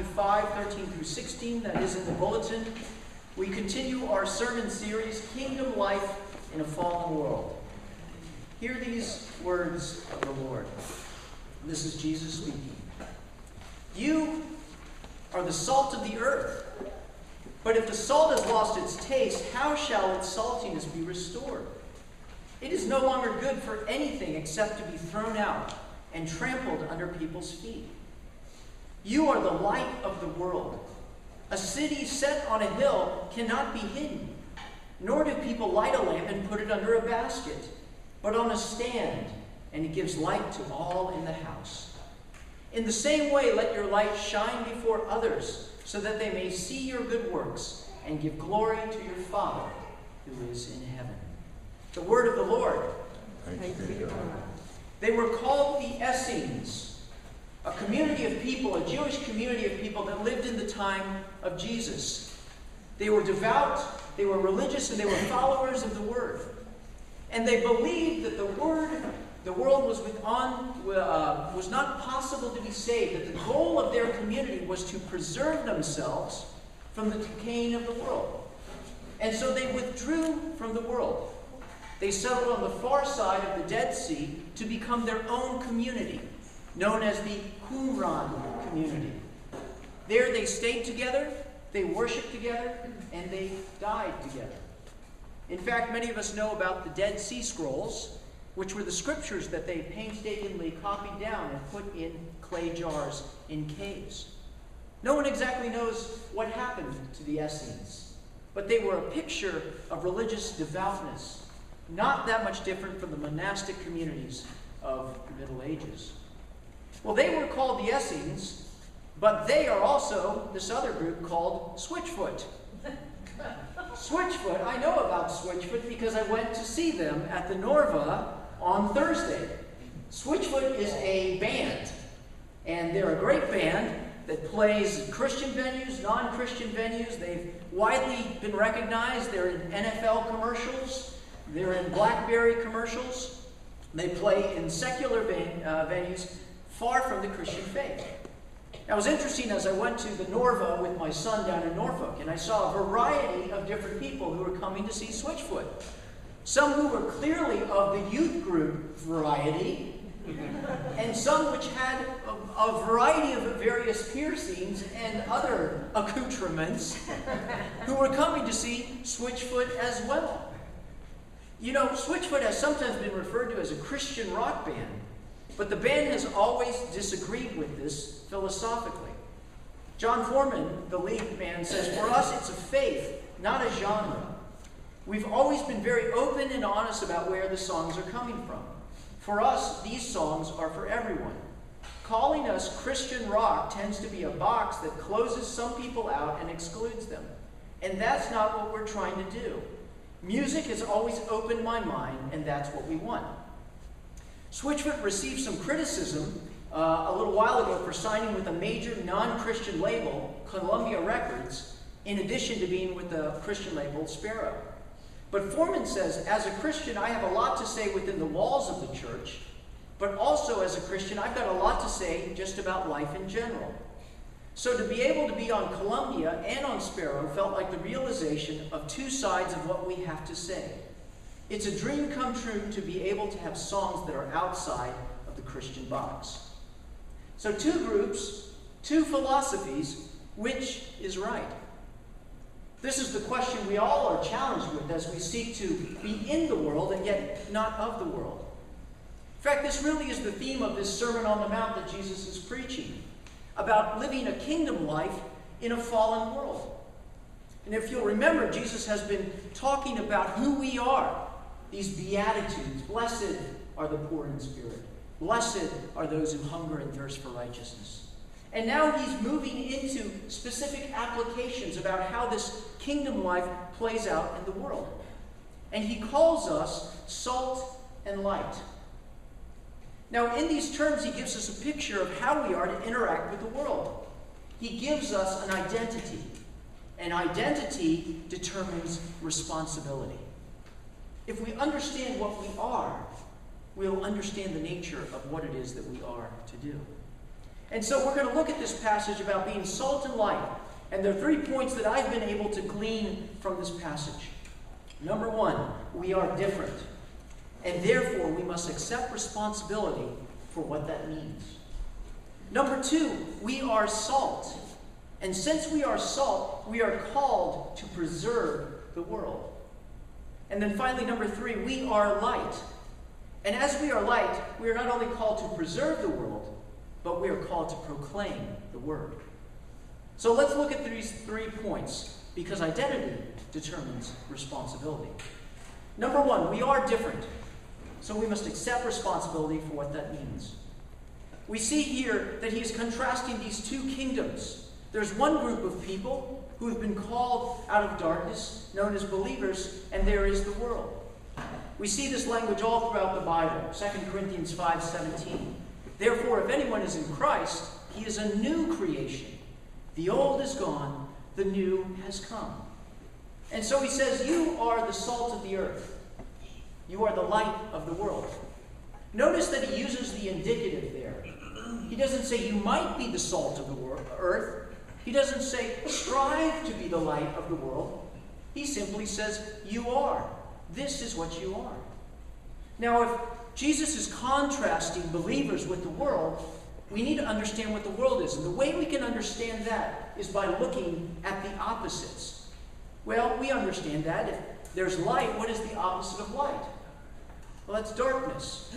Matthew 5 13 through 16, that is in the bulletin. We continue our sermon series, Kingdom Life in a Fallen World. Hear these words of the Lord. This is Jesus speaking. You are the salt of the earth. But if the salt has lost its taste, how shall its saltiness be restored? It is no longer good for anything except to be thrown out and trampled under people's feet. You are the light of the world. A city set on a hill cannot be hidden, nor do people light a lamp and put it under a basket, but on a stand, and it gives light to all in the house. In the same way, let your light shine before others, so that they may see your good works and give glory to your Father who is in heaven. The word of the Lord. They were called the Essenes, a community of people, a Jewish community of people that lived in the time of Jesus. They were devout, they were religious, and they were followers of the Word. And they believed that the Word, the world was, on, uh, was not possible to be saved, that the goal of their community was to preserve themselves from the decaying of the world. And so they withdrew from the world. They settled on the far side of the Dead Sea to become their own community, known as the Qumran community. There they stayed together, they worshiped together, and they died together. In fact, many of us know about the Dead Sea Scrolls, which were the scriptures that they painstakingly copied down and put in clay jars in caves. No one exactly knows what happened to the Essenes, but they were a picture of religious devoutness not that much different from the monastic communities of the Middle Ages. Well, they were called the Essenes, but they are also this other group called Switchfoot. Switchfoot, I know about Switchfoot because I went to see them at the Norva on Thursday. Switchfoot is a band, and they're a great band that plays Christian venues, non Christian venues. They've widely been recognized. They're in NFL commercials. They're in Blackberry commercials. They play in secular ven- uh, venues far from the Christian faith. Now, it was interesting as I went to the Norva with my son down in Norfolk, and I saw a variety of different people who were coming to see Switchfoot. Some who were clearly of the youth group variety, and some which had a, a, variety of various piercings and other accoutrements, who were coming to see Switchfoot as well. You know, Switchfoot has sometimes been referred to as a Christian rock band, but the band has always disagreed with this philosophically. Jon Foreman, the lead man, says, For us, it's a faith, not a genre. We've always been very open and honest about where the songs are coming from. For us, these songs are for everyone. Calling us Christian rock tends to be a box that closes some people out and excludes them. And that's not what we're trying to do. Music has always opened my mind, and that's what we want. Switchfoot received some criticism uh, a little while ago for signing with a major non Christian label, Columbia Records, in addition to being with the Christian label Sparrow. But Foreman says, as a Christian, I have a lot to say within the walls of the church, but also as a Christian, I've got a lot to say just about life in general. So to be able to be on Columbia and on Sparrow felt like the realization of two sides of what we have to say. It's a dream come true to be able to have songs that are outside of the Christian box. So, two groups, two philosophies, which is right? This is the question we all are challenged with as we seek to be in the world and yet not of the world. In fact, this really is the theme of this Sermon on the Mount that Jesus is preaching about living a kingdom life in a fallen world. And if you'll remember, Jesus has been talking about who we are these Beatitudes. Blessed are the poor in spirit, blessed are those who hunger and thirst for righteousness. And now he's moving into specific applications about how this kingdom life plays out in the world. And he calls us salt and light. Now, in these terms, he gives us a picture of how we are to interact with the world. He gives us an identity, and identity determines responsibility. If we understand what we are, we'll understand the nature of what it is that we are to do. And so we're going to look at this passage about being salt and light. And there are three points that I've been able to glean from this passage. Number one, we are different. And therefore, we must accept responsibility for what that means. Number two, we are salt. And since we are salt, we are called to preserve the world. And then finally, number three, we are light. And as we are light, we are not only called to preserve the world, but we are called to proclaim the word. So let's look at these three points, because identity determines responsibility. Number one, we are different, so we must accept responsibility for what that means. We see here that he is contrasting these two kingdoms. There's one group of people who have been called out of darkness, known as believers, and there is the world. We see this language all throughout the Bible. 2 Corinthians 5:17. Therefore, if anyone is in Christ, he is a new creation. The old is gone, the new has come. And so he says, You are the salt of the earth. You are the light of the world. Notice that he uses the indicative there. He doesn't say you might be the salt of the earth. He doesn't say strive to be the light of the world. He simply says you are. This is what you are. Now, if Jesus is contrasting believers with the world, we need to understand what the world is. And the way we can understand that is by looking at the opposites. Well, we understand that. If there's light, what is the opposite of light? Well, that's darkness.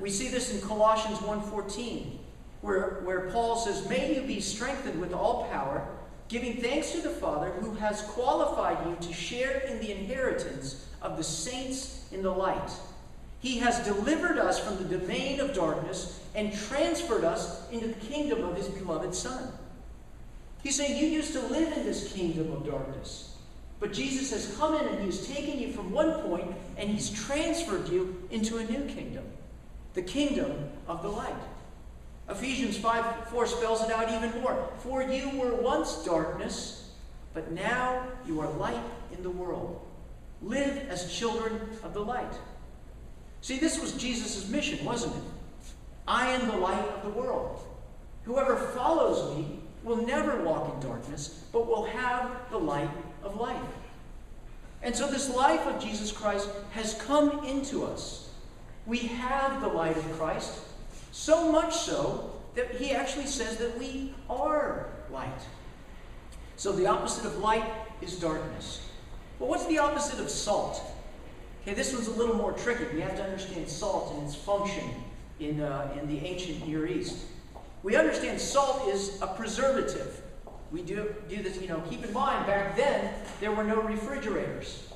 We see this in Colossians 1.14, where, where Paul says, May you be strengthened with all power, giving thanks to the Father who has qualified you to share in the inheritance of the saints in the light. He has delivered us from the domain of darkness and transferred us into the kingdom of his beloved Son. He's saying you used to live in this kingdom of darkness. But Jesus has come in and he has taken you from one point and he's transferred you into a new kingdom the kingdom of the light. Ephesians 5 4 spells it out even more. For you were once darkness, but now you are light in the world. Live as children of the light. See, this was Jesus' mission, wasn't it? I am the light of the world. Whoever follows me will never walk in darkness, but will have the light of life. And so, this life of Jesus Christ has come into us. We have the light of Christ, so much so that he actually says that we are light. So, the opposite of light is darkness. But what's the opposite of salt? Okay, this one's a little more tricky. We have to understand salt and its function in, uh, in the ancient Near East. We understand salt is a preservative. We do, do this, you know, keep in mind, back then, there were no refrigerators.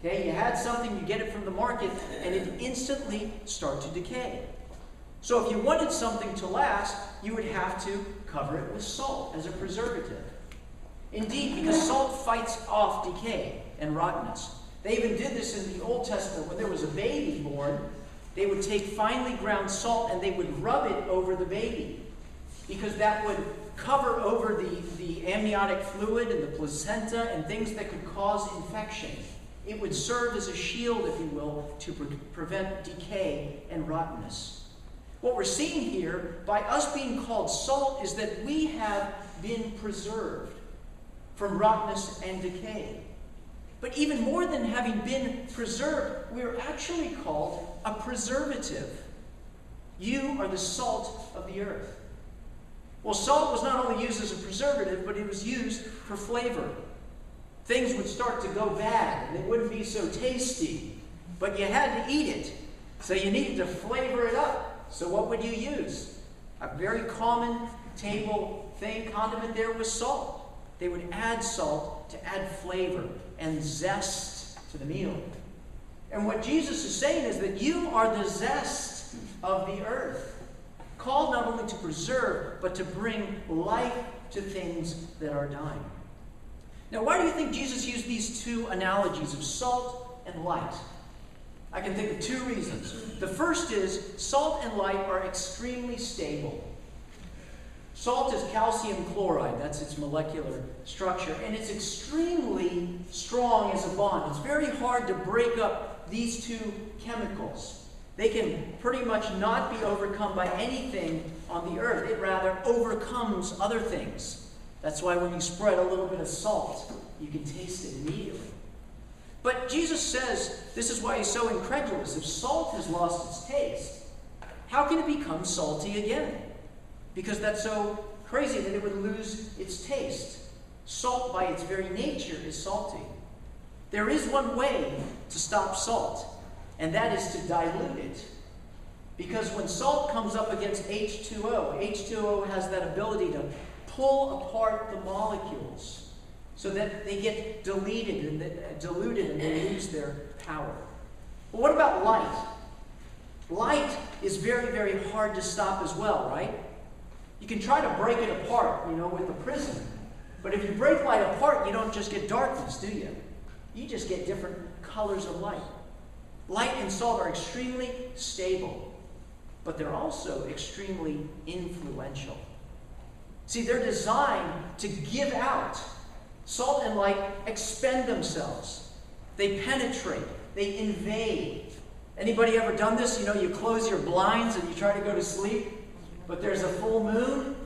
Okay, you had something, you get it from the market, and it instantly start to decay. So if you wanted something to last, you would have to cover it with salt as a preservative. Indeed, because salt fights off decay and rottenness. They even did this in the Old Testament when there was a baby born. They would take finely ground salt and they would rub it over the baby because that would cover over the, the amniotic fluid and the placenta and things that could cause infection. It would serve as a shield, if you will, to pre- prevent decay and rottenness. What we're seeing here, by us being called salt, is that we have been preserved from rottenness and decay. But even more than having been preserved, we are actually called a preservative. You are the salt of the earth. Well, salt was not only used as a preservative, but it was used for flavor. Things would start to go bad, and they wouldn't be so tasty, but you had to eat it. So you needed to flavor it up. So what would you use? A very common table thing, condiment there was salt. They would add salt to add flavor and zest to the meal. And what Jesus is saying is that you are the zest of the earth, called not only to preserve, but to bring life to things that are dying. Now, why do you think Jesus used these two analogies of salt and light? I can think of two reasons. The first is salt and light are extremely stable. Salt is calcium chloride, that's its molecular structure, and it's extremely strong as a bond. It's very hard to break up these two chemicals. They can pretty much not be overcome by anything on the earth. It rather overcomes other things. That's why when you spread a little bit of salt, you can taste it immediately. But Jesus says this is why he's so incredulous. If salt has lost its taste, how can it become salty again? Because that's so crazy that it would lose its taste. Salt, by its very nature, is salty. There is one way to stop salt, and that is to dilute it. Because when salt comes up against H2O, H2O has that ability to pull apart the molecules so that they get deleted and uh, diluted and they lose their power. But what about light? Light is very, very hard to stop as well, right? You can try to break it apart, you know, with a prism. But if you break light apart, you don't just get darkness, do you? You just get different colors of light. Light and salt are extremely stable, but they're also extremely influential. See, they're designed to give out. Salt and light expend themselves. They penetrate. They invade. Anybody ever done this? You know, you close your blinds and you try to go to sleep, but there's a full moon,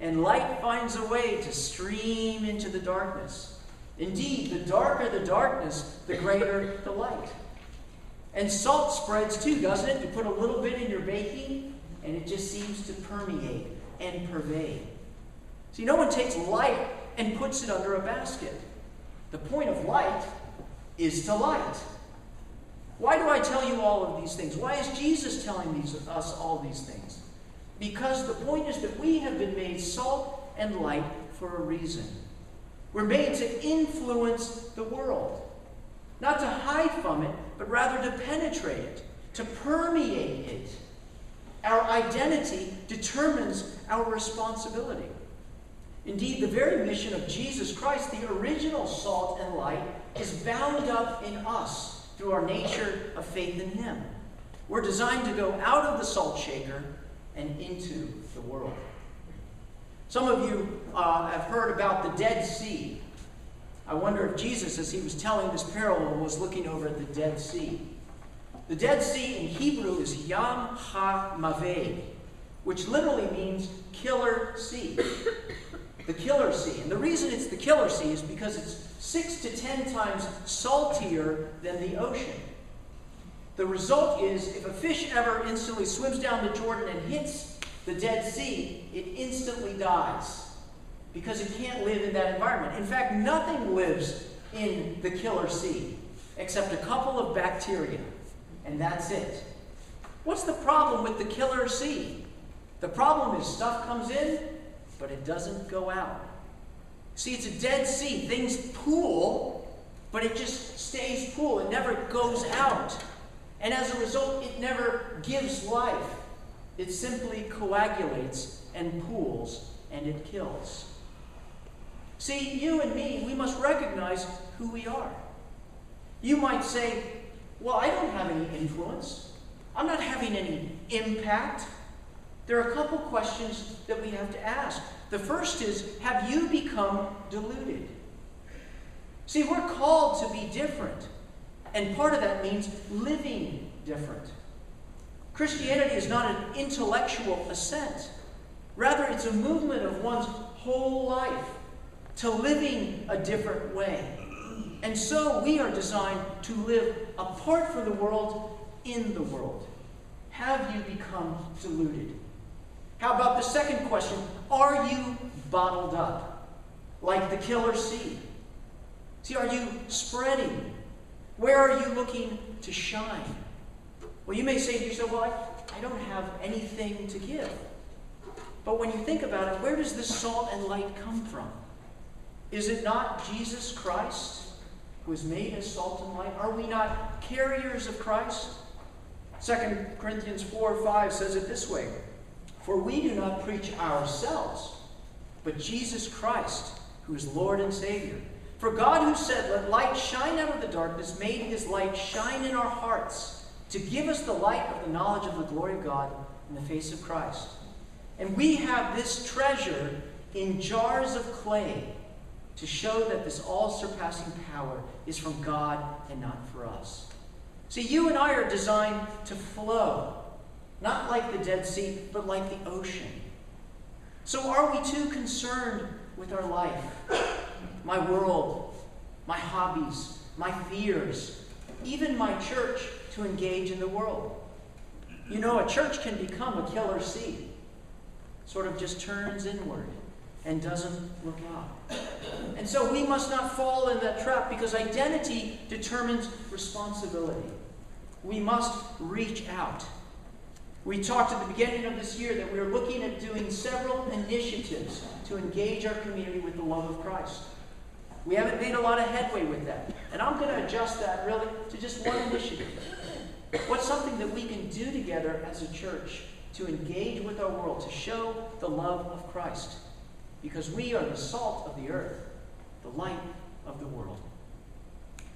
and light finds a way to stream into the darkness. Indeed, the darker the darkness, the greater the light. And salt spreads too, doesn't it? You put a little bit in your baking, and it just seems to permeate and pervade. See, no one takes light and puts it under a basket. The point of light is to light. Why do I tell you all of these things? Why is Jesus telling these, us all these things? Because the point is that we have been made salt and light for a reason. We're made to influence the world, not to hide from it, but rather to penetrate it, to permeate it. Our identity determines our responsibility. Indeed, the very mission of Jesus Christ, the original salt and light, is bound up in us through our nature of faith in Him. We're designed to go out of the salt shaker and into the world. Some of you uh, have heard about the Dead Sea. I wonder if Jesus, as he was telling this parable, was looking over at the Dead Sea. The Dead Sea in Hebrew is Yam Ha Mavet, which literally means killer sea the Killer Sea. And the reason it's the Killer Sea is because it's six to ten times saltier than the ocean. The result is if a fish ever instantly swims down the Jordan and hits the Dead Sea, it instantly dies because it can't live in that environment. In fact, nothing lives in the Killer Sea except a couple of bacteria, and that's it. What's the problem with the Killer Sea? The problem is stuff comes in but it doesn't go out. See, it's a dead sea. Things pool, but it just stays pool. It never goes out. And as a result, it never gives life. It simply coagulates and pools and it kills. See, you and me, we must recognize who we are. You might say, Well, I don't have any influence. I'm not having any impact. There are a couple questions that we have to ask. The first is Have you become deluded? See, we're called to be different. And part of that means living different. Christianity is not an intellectual ascent, rather, it's a movement of one's whole life to living a different way. And so we are designed to live apart from the world, in the world. Have you become deluded? How about the second question? Are you bottled up like the killer sea? See, are you spreading? Where are you looking to shine? Well, you may say to yourself, well, I, I don't have anything to give. But when you think about it, where does this salt and light come from? Is it not Jesus Christ who is made as salt and light? Are we not carriers of Christ? 2 Corinthians 4 5 says it this way for we do not preach ourselves, but Jesus Christ, who is Lord and Savior. For God, who said, Let light shine out of the darkness, made his light shine in our hearts to give us the light of the knowledge of the glory of God in the face of Christ. And we have this treasure in jars of clay to show that this all surpassing power is from God and not for us. See, you and I are designed to flow, not like the Dead Sea, but like the ocean. So, are we too concerned with our life, my world, my hobbies, my fears, even my church to engage in the world? You know, a church can become a killer sea, sort of just turns inward and doesn't look out. And so we must not fall in that trap because identity determines responsibility. We must reach out. We talked at the beginning of this year that we are looking at doing several initiatives to engage our community with the love of Christ. We haven't made a lot of headway with that. And I'm going to adjust that really to just one initiative. What's something that we can do together as a church to engage with our world, to show the love of Christ? Because we are the salt of the earth, the light of the world.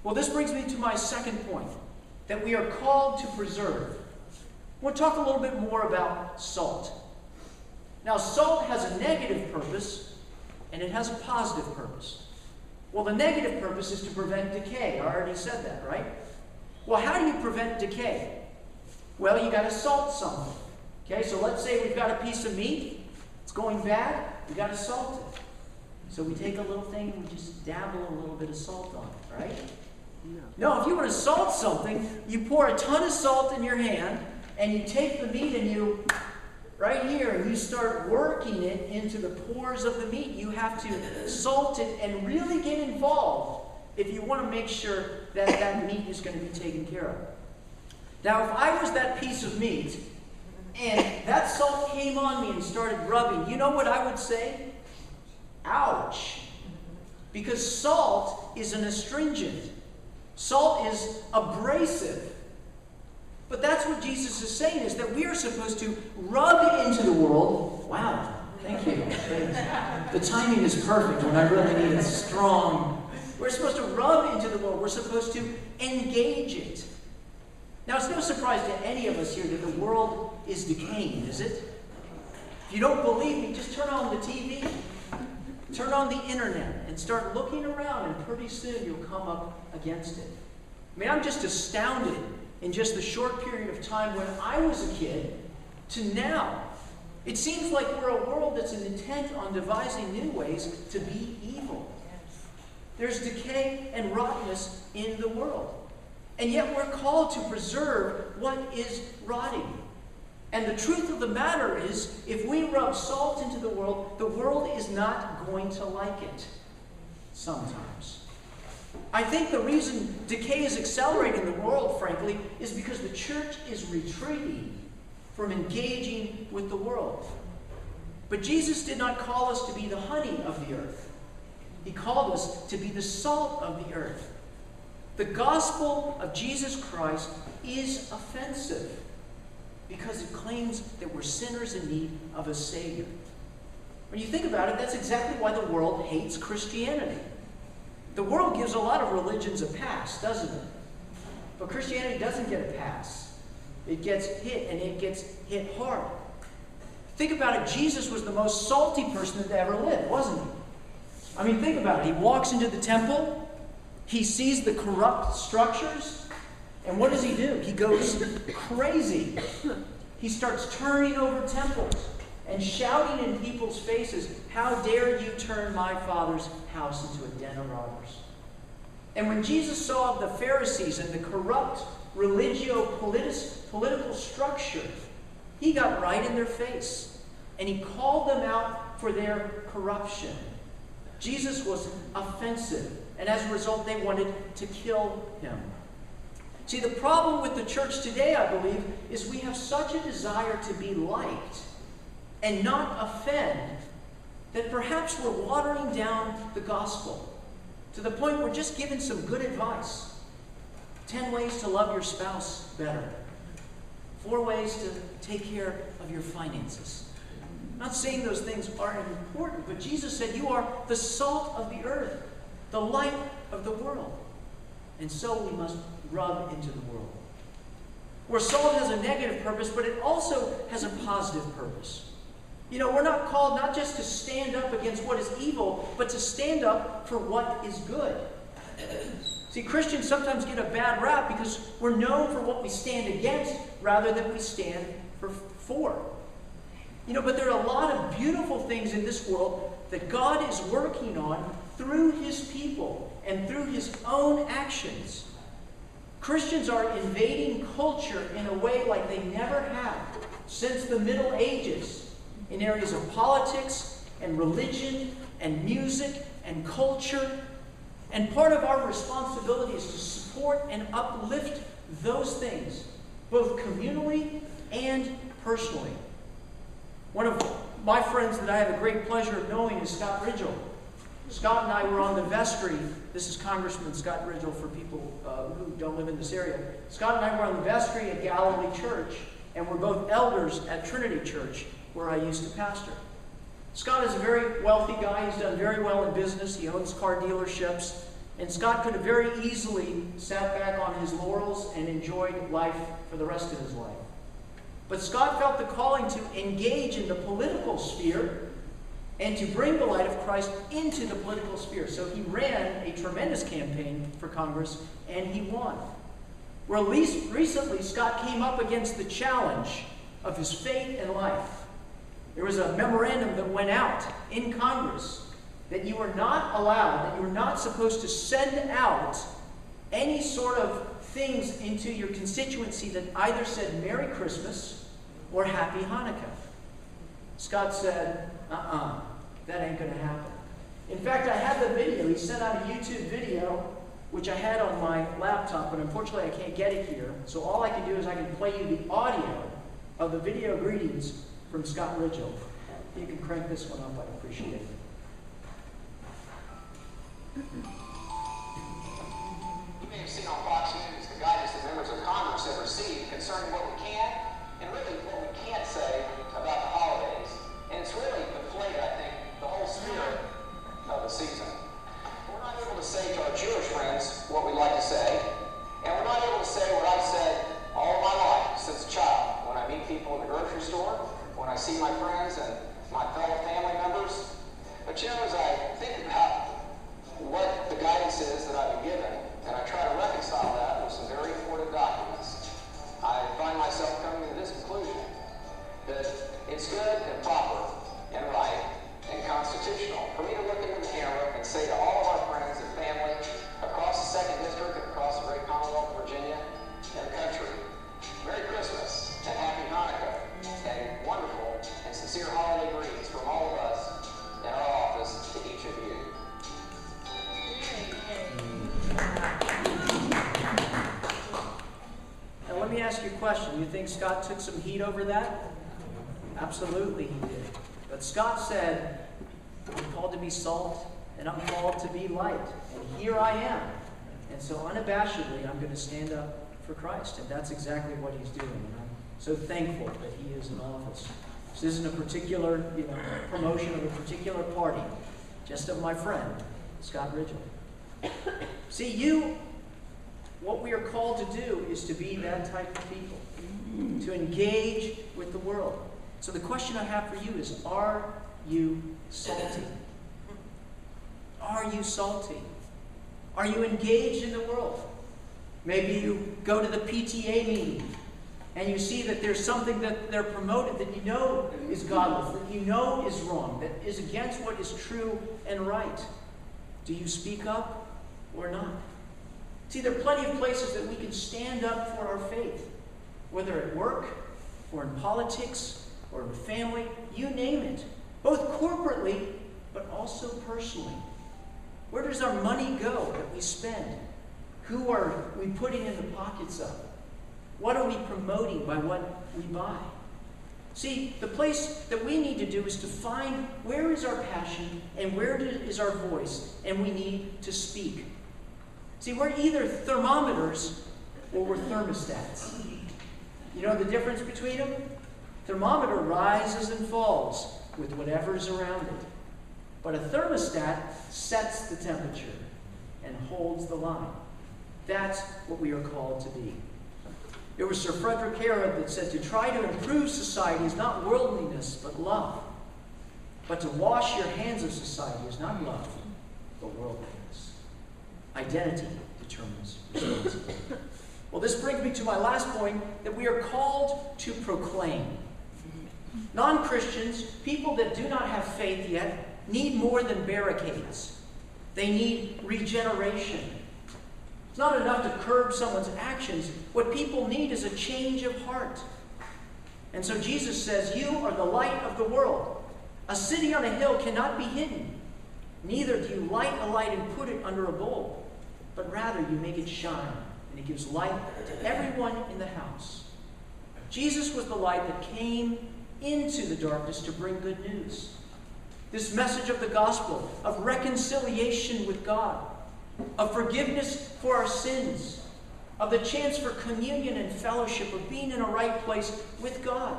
Well, this brings me to my second point that we are called to preserve. Want talk a little bit more about salt. Now, salt has a negative purpose and it has a positive purpose. Well, the negative purpose is to prevent decay. I already said that, right? Well, how do you prevent decay? Well, you got to salt something. Okay, so let's say we've got a piece of meat, it's going bad, we got to salt it. So we take a little thing and we just dabble a little bit of salt on it, right? No. No, if you want to salt something, you pour a ton of salt in your hand and you take the meat and you, right here, you start working it into the pores of the meat. You have to salt it and really get involved if you want to make sure that that meat is going to be taken care of. Now, if I was that piece of meat and that salt came on me and started rubbing, you know what I would say? Ouch. Because salt is an astringent. Salt is abrasive. But that's what Jesus is saying is that we are supposed to rub into the world. Wow, thank you. The timing is perfect when I really need a strong. We're supposed to rub into the world. We're supposed to engage it. Now, it's no surprise to any of us here that the world is decaying, is it? If you don't believe me, just turn on the TV, turn on the internet, and start looking around, and pretty soon you'll come up against it. I mean, I'm just astounded in just the short period of time when I was a kid to now. It seems like we're a world that's intent on devising new ways to be evil. There's decay and rottenness in the world. And yet we're called to preserve what is rotting. And the truth of the matter is, if we rub salt into the world, the world is not going to like it. Sometimes. I think the reason decay is accelerating in the world, frankly, is because the church is retreating from engaging with the world. But Jesus did not call us to be the honey of the earth, He called us to be the salt of the earth. The gospel of Jesus Christ is offensive because it claims that we're sinners in need of a Savior. When you think about it, that's exactly why the world hates Christianity. The world gives a lot of religions a pass, doesn't it? But Christianity doesn't get a pass. It gets hit, and it gets hit hard. Think about it. Jesus was the most salty person that ever lived, wasn't he? I mean, think about it. He walks into the temple, he sees the corrupt structures, and what does he do? He goes crazy. He starts turning over temples and shouting in people's faces, How dare you turn my father's house into a den of robbers? And when Jesus saw the Pharisees and the corrupt religio political structure, he got right in their face and he called them out for their corruption. Jesus was offensive, and as a result, they wanted to kill him. See, the problem with the church today, I believe, is we have such a desire to be liked and not offend, that perhaps we're watering down the gospel to the point we're just giving some good advice. 10 ways to love your spouse better. Four ways to take care of your finances. I'm not saying those things aren't important, but Jesus said, You are the salt of the earth, the light of the world. And so we must rub into the world. Where salt has a negative purpose, but it also has a positive purpose. You know, we're not called not just to stand up against what is evil, but to stand up for what is good. See, Christians sometimes get a bad rap because we're known for what we stand against rather than we stand for. for. You know, but there are a lot of beautiful things in this world that God is working on through his people and through his own actions. Christians are invading culture in a way like they never have since the Middle Ages in areas of politics and religion and music and culture. And part of our responsibility is to support and uplift those things, both communally and personally. One of my friends that I have a great pleasure of knowing is Scott Rigell. Scott and I were on the vestry. This is Congressman Scott Rigell for people uh, who don't live in this area. Scott and I were on the vestry at Galilee Church, and we're both elders at Trinity Church, where I used to pastor. Scott is a very wealthy guy. He's done very well in business. He owns car dealerships. And Scott could have very easily sat back on his laurels and enjoyed life for the rest of his life. But Scott felt the calling to engage in the political sphere and to bring the light of Christ into the political sphere. So he ran a tremendous campaign for Congress and he won. At least recently, Scott came up against the challenge of his faith and life. There was a memorandum that went out in Congress that you were not allowed, that you were not supposed to send out any sort of things into your constituency that either said Merry Christmas or Happy Hanukkah. Scott said, uh uh-uh, uh that ain't going to happen. In fact, I had the video. He sent out a YouTube video, which I had on my laptop, but unfortunately I can't get it here. So all I can do is I can play you the audio of the video greetings from Scott Rigell. If you can crank this one up, I'd appreciate it. Ask you a question. You think Scott took some heat over that? Absolutely, he did. But Scott said, I'm called to be salt, and I'm called to be light. And here I am. And so, unabashedly, I'm going to stand up for Christ. And that's exactly what he's doing. And I'm so thankful that he is in office. This isn't a particular you know, promotion of a particular party, just of my friend, Scott Rigell. See, you what we are called to do is to be that type of people, to engage with the world. So the question I have for you is Are you salty? Are you salty? Are you engaged in the world? Maybe you go to the PTA meeting and you see that there's something that they're promoted that you know is godless, that you know is wrong, that is against what is true and right. Do you speak up or not? See, there are plenty of places that we can stand up for our faith, whether at work or in politics or in family, you name it, both corporately but also personally. Where does our money go that we spend? Who are we putting in the pockets of? What are we promoting by what we buy? See, the place that we need to do is to find where is our passion and where is our voice, and we need to speak. See, we're either thermometers or we're thermostats. You know the difference between them? Thermometer rises and falls with whatever's around it. But a thermostat sets the temperature and holds the line. That's what we are called to be. It was Sir Frederick Harrod that said to try to improve society is not worldliness, but love. But to wash your hands of society is not love, but worldliness identity, determines responsibility. Well, this brings me to my last point that we are called to proclaim. Non Christians, people that do not have faith yet, need more than barricades. They need regeneration. It's not enough to curb someone's actions. What people need is a change of heart. And so Jesus says, You are the light of the world. A city on a hill cannot be hidden. Neither do you light a light and put it under a bowl, but rather you make it shine, and it gives light to everyone in the house. Jesus was the light that came into the darkness to bring good news. This message of the gospel, of reconciliation with God, of forgiveness for our sins, of the chance for communion and fellowship, of being in a right place with God.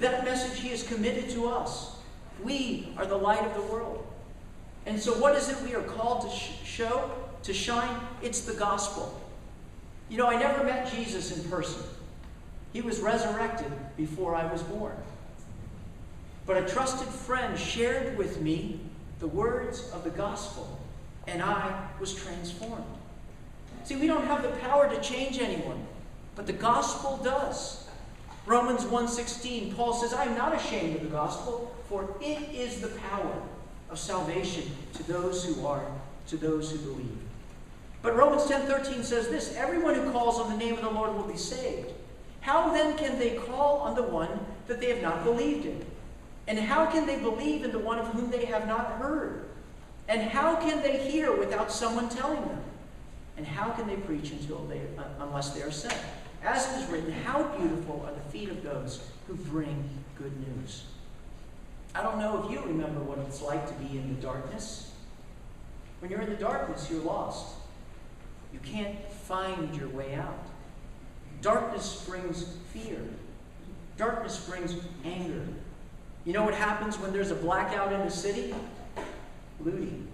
That message He has committed to us. We are the light of the world. And so, what is it we are called to sh- show, to shine? It's the gospel. You know, I never met Jesus in person, He was resurrected before I was born. But a trusted friend shared with me the words of the gospel, and I was transformed. See, we don't have the power to change anyone, but the gospel does. Romans 1:16, Paul says, "I am not ashamed of the gospel, for it is the power of salvation to those who are to those who believe." But Romans 10:13 says this, "Everyone who calls on the name of the Lord will be saved." How then can they call on the one that they have not believed in? And how can they believe in the one of whom they have not heard? And how can they hear without someone telling them? And how can they preach until they, unless they are sent? As it is written, how beautiful are the feet of those who bring good news. I don't know if you remember what it's like to be in the darkness. When you're in the darkness, you're lost. You can't find your way out. Darkness brings fear. Darkness brings anger. You know what happens when there's a blackout in the city? Looting.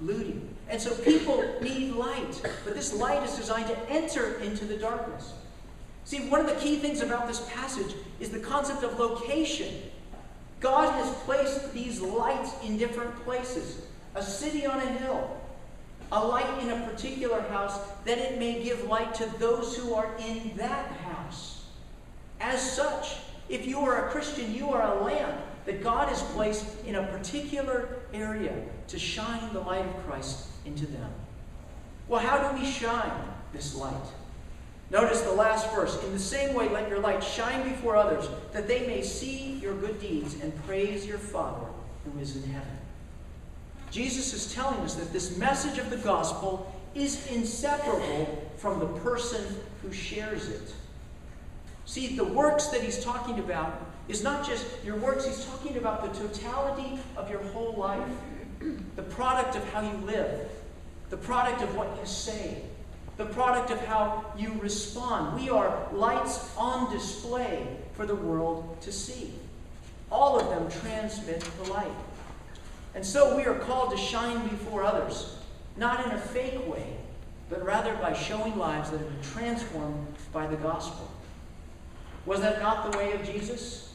Looting. And so people need light, but this light is designed to enter into the darkness. See, one of the key things about this passage is the concept of location. God has placed these lights in different places. A city on a hill, a light in a particular house, that it may give light to those who are in that house. As such, if you are a Christian, you are a lamp that God has placed in a particular area to shine the light of Christ into them. Well, how do we shine this light? Notice the last verse. In the same way, let your light shine before others, that they may see your good deeds and praise your Father who is in heaven. Jesus is telling us that this message of the gospel is inseparable from the person who shares it. See, the works that he's talking about is not just your works, he's talking about the totality of your whole life, the product of how you live, the product of what you say, the product of how you respond. We are lights on display for the world to see. All of them transmit the light. And so we are called to shine before others, not in a fake way, but rather by showing lives that have been transformed by the gospel. Was that not the way of Jesus,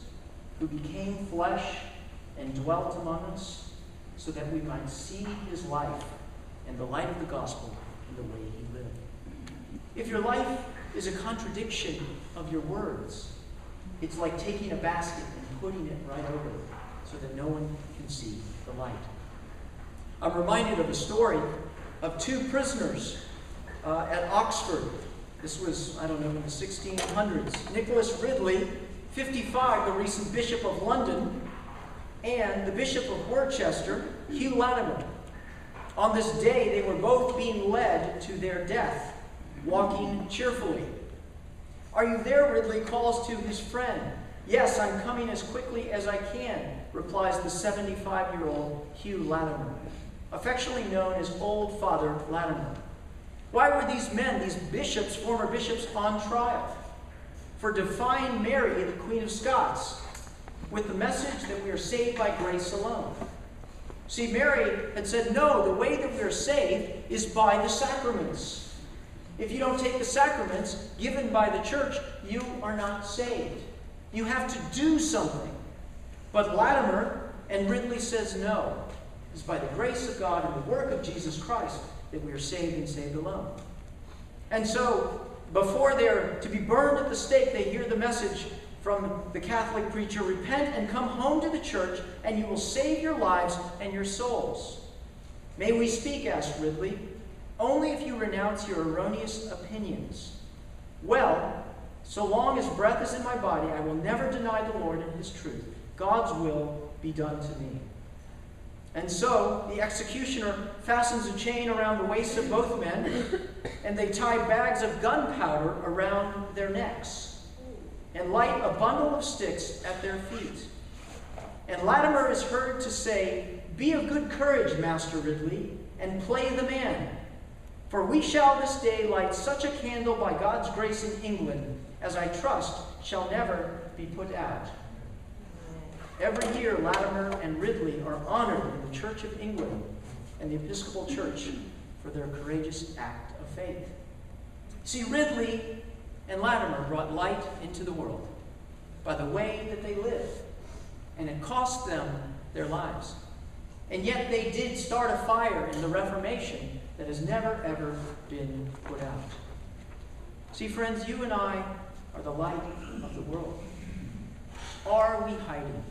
who became flesh and dwelt among us, so that we might see his life and the light of the gospel in the way he lived? If your life is a contradiction of your words, it's like taking a basket and putting it right over so that no one can see the light. I'm reminded of a story of two prisoners uh, at Oxford this was, I don't know, in the 1600s. Nicholas Ridley, 55, the recent Bishop of London, and the Bishop of Worcester, Hugh Latimer. On this day, they were both being led to their death, walking cheerfully. Are you there? Ridley calls to his friend. Yes, I'm coming as quickly as I can, replies the 75 year old Hugh Latimer, affectionately known as Old Father Latimer. Why were these men, these bishops, former bishops, on trial? For defying Mary, the Queen of Scots, with the message that we are saved by grace alone. See, Mary had said, no, the way that we are saved is by the sacraments. If you don't take the sacraments given by the church, you are not saved. You have to do something. But Latimer and Ridley says no. It's by the grace of God and the work of Jesus Christ that we are saved and saved alone. And so, before they're to be burned at the stake, they hear the message from the Catholic preacher repent and come home to the church, and you will save your lives and your souls. May we speak, asked Ridley, only if you renounce your erroneous opinions. Well, so long as breath is in my body, I will never deny the Lord and his truth. God's will be done to me. And so the executioner fastens a chain around the waists of both men, and they tie bags of gunpowder around their necks, and light a bundle of sticks at their feet. And Latimer is heard to say, Be of good courage, Master Ridley, and play the man. For we shall this day light such a candle by God's grace in England as I trust shall never be put out. Every year, Latimer and Ridley are honored in the Church of England and the Episcopal Church for their courageous act of faith. See, Ridley and Latimer brought light into the world by the way that they lived, and it cost them their lives. And yet they did start a fire in the Reformation that has never, ever been put out. See, friends, you and I are the light of the world. Are we hiding?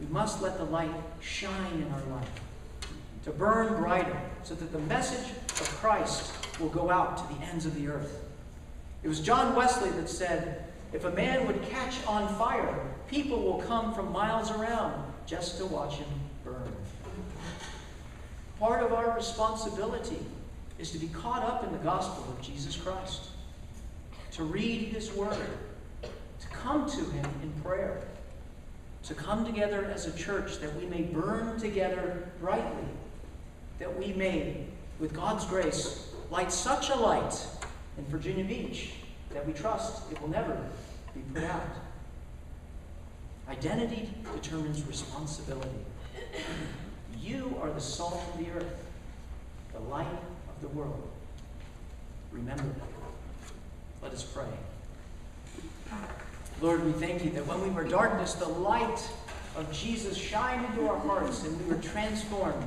We must let the light shine in our life to burn brighter so that the message of Christ will go out to the ends of the earth. It was John Wesley that said, If a man would catch on fire, people will come from miles around just to watch him burn. Part of our responsibility is to be caught up in the gospel of Jesus Christ, to read his word, to come to him in prayer to come together as a church that we may burn together brightly, that we may, with God's grace, light such a light in Virginia Beach that we trust it will never be put out. Identity determines responsibility. You are the salt of the earth, the light of the world. Remember that. Us pray. Lord, we thank you that when we were darkness, the light of Jesus shined into our hearts and we were transformed,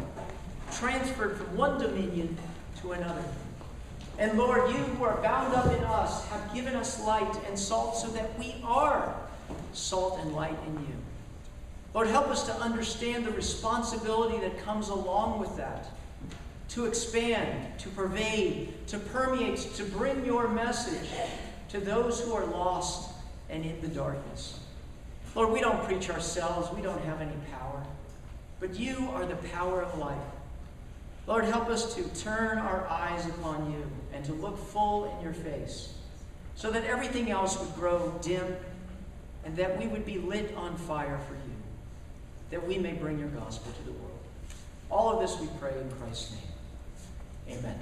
transferred from one dominion to another. And Lord, you who are bound up in us have given us light and salt so that we are salt and light in you. Lord, help us to understand the responsibility that comes along with that. To expand, to pervade, to permeate, to bring your message to those who are lost and in the darkness. Lord, we don't preach ourselves, we don't have any power, but you are the power of life. Lord, help us to turn our eyes upon you and to look full in your face so that everything else would grow dim and that we would be lit on fire for you, that we may bring your gospel to the world. All of this we pray in Christ's name. Amen.